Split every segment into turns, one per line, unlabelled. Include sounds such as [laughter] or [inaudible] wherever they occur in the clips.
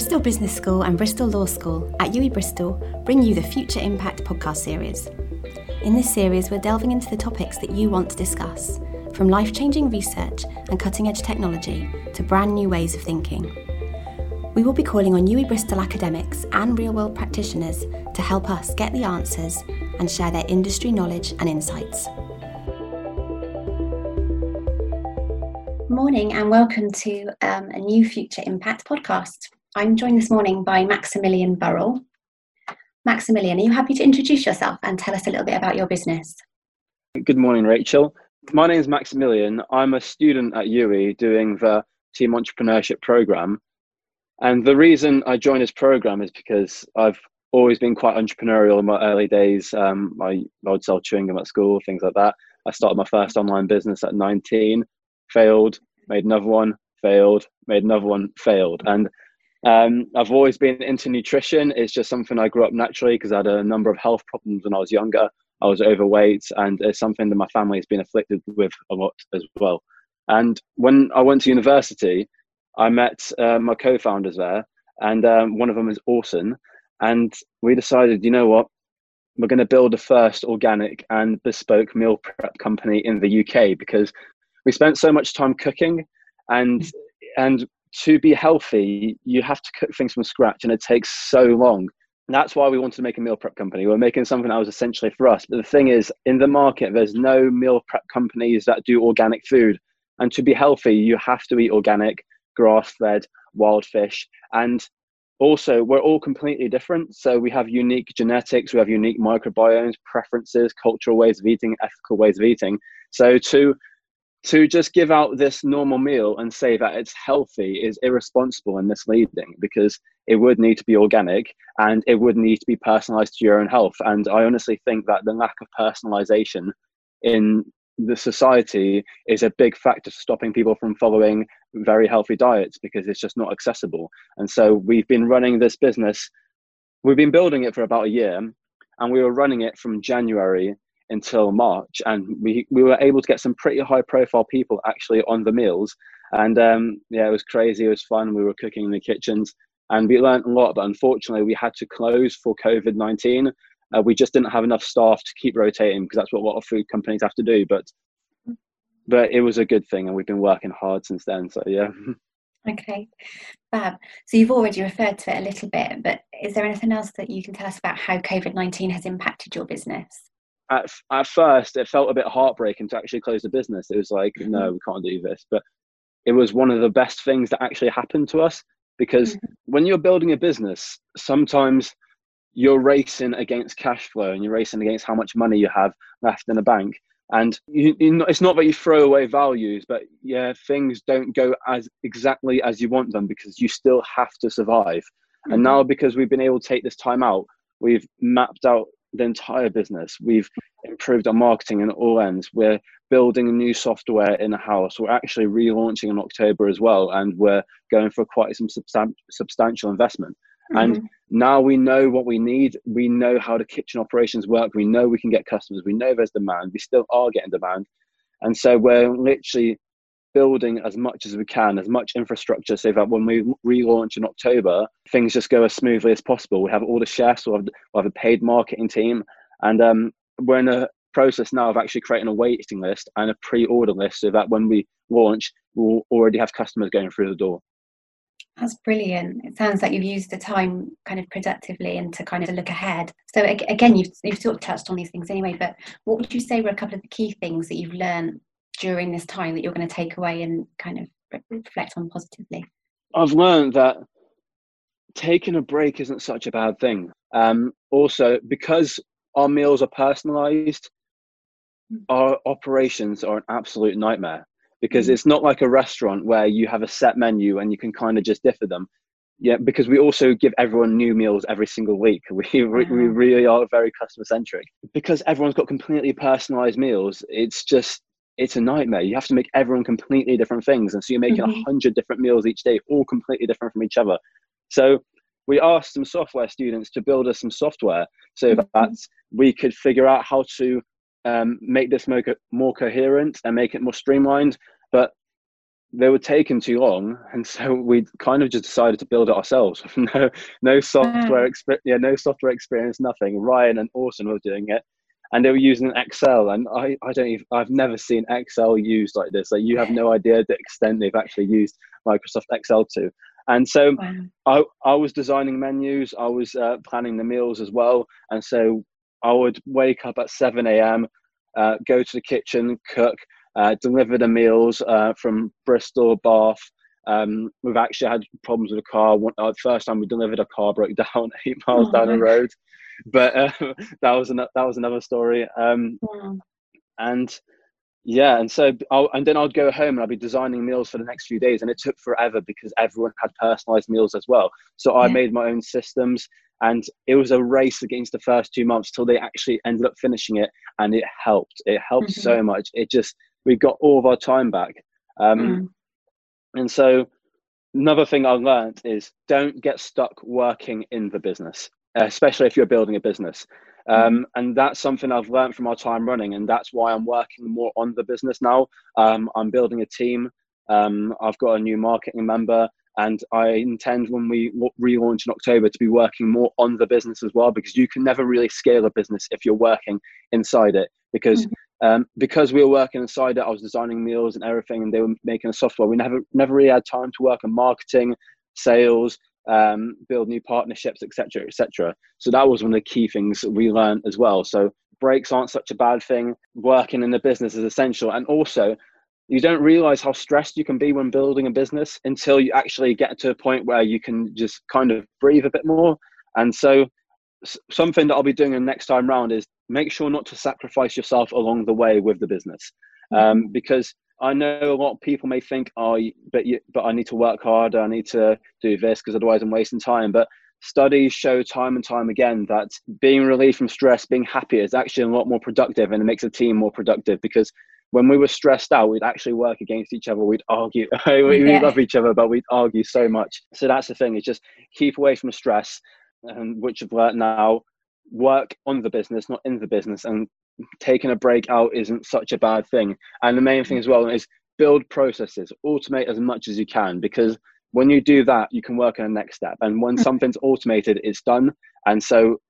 Bristol Business School and Bristol Law School at UWE Bristol bring you the Future Impact podcast series. In this series, we're delving into the topics that you want to discuss, from life changing research and cutting edge technology to brand new ways of thinking. We will be calling on UWE Bristol academics and real world practitioners to help us get the answers and share their industry knowledge and insights. Morning and welcome to um, a new Future Impact podcast. I'm joined this morning by Maximilian Burrell. Maximilian, are you happy to introduce yourself and tell us a little bit about your business?
Good morning, Rachel. My name is Maximilian. I'm a student at UWE doing the Team Entrepreneurship Program. And the reason I joined this program is because I've always been quite entrepreneurial in my early days. Um, I would sell chewing gum at school, things like that. I started my first online business at 19, failed, made another one, failed, made another one, failed. And um, I've always been into nutrition. It's just something I grew up naturally because I had a number of health problems when I was younger. I was overweight, and it's something that my family has been afflicted with a lot as well. And when I went to university, I met uh, my co-founders there, and um, one of them is Orson. And we decided, you know what, we're going to build the first organic and bespoke meal prep company in the UK because we spent so much time cooking, and and to be healthy, you have to cook things from scratch, and it takes so long. And that's why we wanted to make a meal prep company. We're making something that was essentially for us. But the thing is, in the market, there's no meal prep companies that do organic food. And to be healthy, you have to eat organic grass fed, wild fish. And also, we're all completely different. So we have unique genetics, we have unique microbiomes, preferences, cultural ways of eating, ethical ways of eating. So to to just give out this normal meal and say that it's healthy is irresponsible and misleading because it would need to be organic and it would need to be personalized to your own health. And I honestly think that the lack of personalization in the society is a big factor stopping people from following very healthy diets because it's just not accessible. And so we've been running this business, we've been building it for about a year, and we were running it from January until March. And we, we were able to get some pretty high profile people actually on the meals. And um, yeah, it was crazy. It was fun. We were cooking in the kitchens and we learned a lot. But unfortunately, we had to close for COVID 19 uh, we just didn't have enough staff to keep rotating because that's what a lot of food companies have to do. But but it was a good thing, and we've been working hard since then. So yeah. [laughs]
Okay, Fab. So you've already referred to it a little bit, but is there anything else that you can tell us about how COVID nineteen has impacted your business?
At, at first, it felt a bit heartbreaking to actually close the business. It was like, mm-hmm. no, we can't do this. But it was one of the best things that actually happened to us because mm-hmm. when you're building a business, sometimes you're racing against cash flow and you're racing against how much money you have left in the bank. And you, not, it's not that you throw away values, but yeah, things don't go as exactly as you want them because you still have to survive. Mm-hmm. And now, because we've been able to take this time out, we've mapped out the entire business. We've improved our marketing in all ends. We're building new software in the house. We're actually relaunching in October as well, and we're going for quite some substan- substantial investment. Mm-hmm. And now we know what we need. We know how the kitchen operations work. We know we can get customers. We know there's demand. We still are getting demand. And so we're literally building as much as we can, as much infrastructure, so that when we relaunch in October, things just go as smoothly as possible. We have all the chefs, we'll have, we'll have a paid marketing team, and um, we're in a process now of actually creating a waiting list and a pre-order list, so that when we launch, we'll already have customers going through the door.
That's brilliant. It sounds like you've used the time kind of productively and to kind of look ahead. So again, you've, you've sort of touched on these things anyway, but what would you say were a couple of the key things that you've learned during this time that you're going to take away and kind of reflect on positively?
I've learned that taking a break isn't such a bad thing. Um, also, because our meals are personalized, hmm. our operations are an absolute nightmare because mm. it's not like a restaurant where you have a set menu and you can kind of just differ them. Yeah, because we also give everyone new meals every single week. [laughs] We we really are very customer centric. Because everyone's got completely personalized meals, it's just it's a nightmare. You have to make everyone completely different things, and so you're making a mm-hmm. hundred different meals each day, all completely different from each other. So we asked some software students to build us some software so mm-hmm. that we could figure out how to um, make this more, more coherent and make it more streamlined. But they were taking too long, and so we kind of just decided to build it ourselves. [laughs] no, no software, exp- yeah, no software experience, nothing. Ryan and Orson were doing it, and they were using Excel, and I, I don't even, I've never seen Excel used like this. Like you have no idea the extent they've actually used Microsoft Excel to. And so wow. I, I was designing menus, I was uh, planning the meals as well, and so I would wake up at 7 a.m., uh, go to the kitchen, cook, uh, deliver the meals uh, from Bristol, Bath. Um, we've actually had problems with the car. One, uh, first time we delivered a car broke [laughs] down eight miles oh, down the road, but uh, [laughs] that was an, that was another story. Um, yeah. And yeah, and so I'll, and then I'd go home and I'd be designing meals for the next few days, and it took forever because everyone had personalized meals as well. So I made my own systems, and it was a race against the first two months till they actually ended up finishing it, and it helped. It helped mm-hmm. so much. It just we got all of our time back. Um, mm. And so another thing I learned is don't get stuck working in the business, especially if you're building a business. Mm. Um, and that's something I've learned from our time running, and that's why I'm working more on the business now. Um, I'm building a team. Um, I've got a new marketing member, and I intend when we relaunch in October to be working more on the business as well, because you can never really scale a business if you're working inside it. Because mm-hmm um, because we were working inside it, I was designing meals and everything, and they were making a software. We never never really had time to work on marketing, sales, um, build new partnerships, etc., etc. So that was one of the key things we learned as well. So breaks aren't such a bad thing. Working in the business is essential, and also you don't realize how stressed you can be when building a business until you actually get to a point where you can just kind of breathe a bit more. And so something that I'll be doing the next time round is make sure not to sacrifice yourself along the way with the business, um, mm-hmm. because I know a lot of people may think, oh, but you, but I need to work harder, I need to do this because otherwise I'm wasting time. But studies show time and time again that being relieved from stress, being happy is actually a lot more productive and it makes a team more productive because when we were stressed out, we'd actually work against each other. We'd argue. [laughs] we, yeah. love each other, but we'd argue so much. So that's the thing. Is just keep away from stress and which I've learned now, work on the business, not in the business, and taking a break out isn't such a bad thing. And the main thing as well is build processes, automate as much as you can, because when you do that, you can work on the next step. And when [laughs] something's automated, it's done. And so,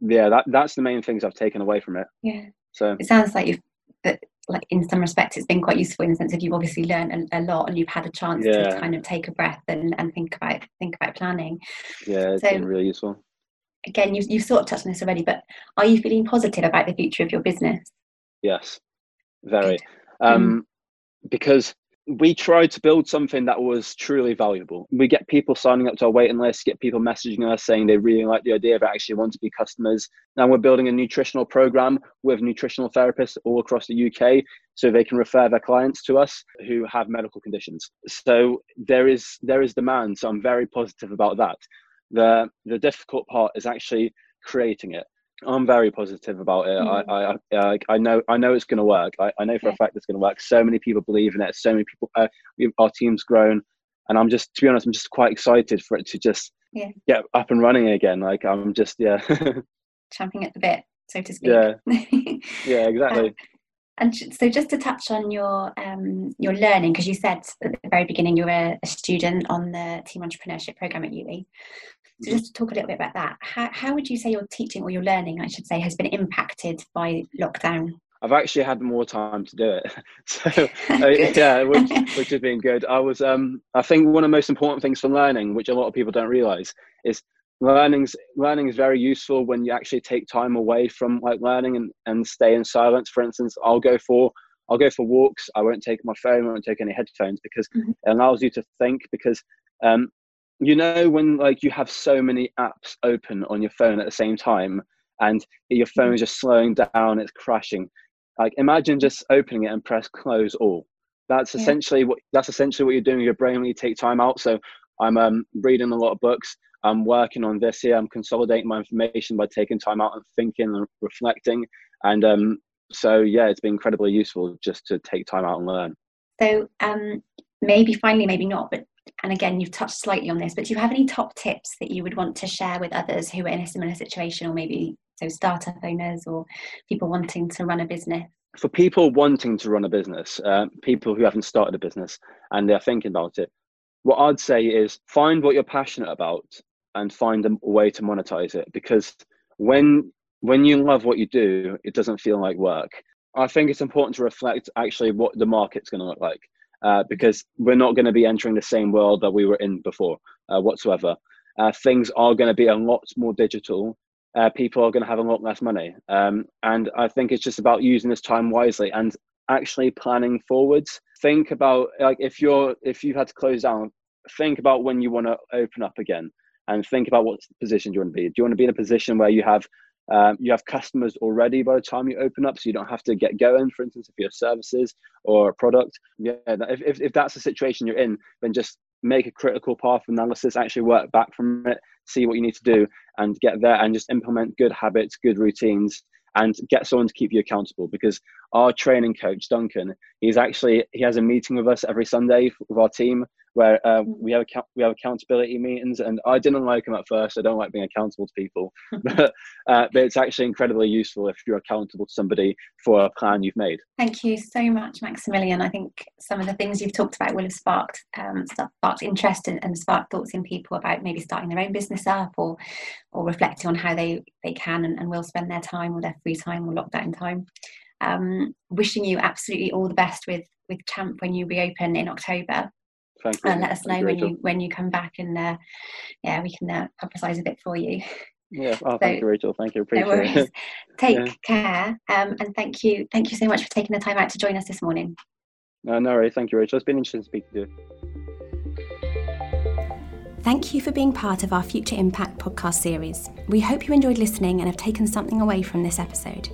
yeah, that that's the main things I've taken away from it.
Yeah. So it sounds like you've that like in some respects it's been quite useful in the sense of you've obviously learned a, a lot and you've had a chance yeah. to kind of take a breath and, and think about think about planning
yeah it's so, been really useful
again you've, you've sort of touched on this already but are you feeling positive about the future of your business
yes very um, mm. because we tried to build something that was truly valuable. We get people signing up to our waiting list, get people messaging us saying they really like the idea, but actually want to be customers. Now we're building a nutritional program with nutritional therapists all across the UK so they can refer their clients to us who have medical conditions. So there is there is demand. So I'm very positive about that. The the difficult part is actually creating it. I'm very positive about it. Mm. I, I, I know, I know it's going to work. I, I know for a fact it's going to work. So many people believe in it. So many people, uh, our team's grown, and I'm just, to be honest, I'm just quite excited for it to just yeah. get up and running again. Like I'm just, yeah, [laughs]
champing at the bit, so to speak.
Yeah, [laughs] yeah, exactly.
And so, just to touch on your um, your learning, because you said at the very beginning you were a, student on the team entrepreneurship program at UWE. So just to talk a little bit about that, how, how would you say your teaching or your learning, I should say, has been impacted by lockdown?
I've actually had more time to do it, [laughs] so [laughs] uh, yeah, which, which has been good. I was, um, I think one of the most important things for learning, which a lot of people don't realize, is learning's learning is very useful when you actually take time away from like learning and, and stay in silence. For instance, I'll go for I'll go for walks. I won't take my phone. I won't take any headphones because mm-hmm. it allows you to think. Because um, you know when like you have so many apps open on your phone at the same time and your phone is just slowing down it's crashing like imagine just opening it and press close all that's yeah. essentially what that's essentially what you're doing with your brain when you take time out so i'm um, reading a lot of books i'm working on this here. I'm consolidating my information by taking time out and thinking and reflecting. And um, so yeah it's been incredibly useful just to take time out and learn.
So um, maybe finally maybe not but and again, you've touched slightly on this, but do you have any top tips that you would want to share with others who are in a similar situation, or maybe so startup owners or people wanting to run a business?
for people wanting to run a business, uh, people who haven't started a business and they're thinking about it, what I'd say is find what you're passionate about and find a way to monetize it because when when you love what you do, it doesn't feel like work. I think it's important to reflect actually what the market's going to look like uh, because we're not going to be entering the same world that we were in before uh, whatsoever. Uh, things are going to be a lot more digital. Uh, people are going to have a lot less money, um, and I think it's just about using this time wisely and actually planning forwards. Think about like if you're if you've had to close down, think about when you want to open up again, and think about what position you want to be. Do you want to be in a position where you have um, you have customers already by the time you open up, so you don't have to get going. For instance, if you have services or a product, yeah, if, if, if that's the situation you're in, then just make a critical path analysis, actually work back from it, see what you need to do, and get there and just implement good habits, good routines, and get someone to keep you accountable. Because our training coach Duncan, he's actually he has a meeting with us every Sunday with our team where uh, we have account- we have accountability meetings, and I didn't like them at first. I don't like being accountable to people, [laughs] but, uh, but it's actually incredibly useful if you're accountable to somebody for a plan you've made.
Thank you so much, Maximilian. I think some of the things you've talked about will have sparked um, sparked interest and, and sparked thoughts in people about maybe starting their own business up or or reflecting on how they they can and, and will spend their time or their free time or lockdown time. Um, wishing you absolutely all the best with with Champ when you reopen in October.
Thank you.
And let us know when you when you come back, and uh, yeah, we can uh, publicise a bit for you.
Yeah. [laughs] Oh, so, thank you, Rachel. Thank you. Appreciate no it. [laughs]
Take yeah. care, um, and thank you. Thank you so much for taking the time out to join us this morning.
No, no worries. Thank you, Rachel. It's been interesting to speak to you.
Thank you for being part of our Future Impact podcast series. We hope you enjoyed listening and have taken something away from this episode.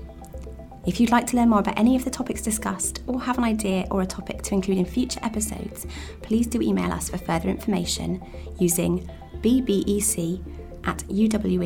If you'd like to learn more about any of the topics discussed or have an idea or a topic to include in future episodes, please do email us for further information using bbec at uwe.ac.uk.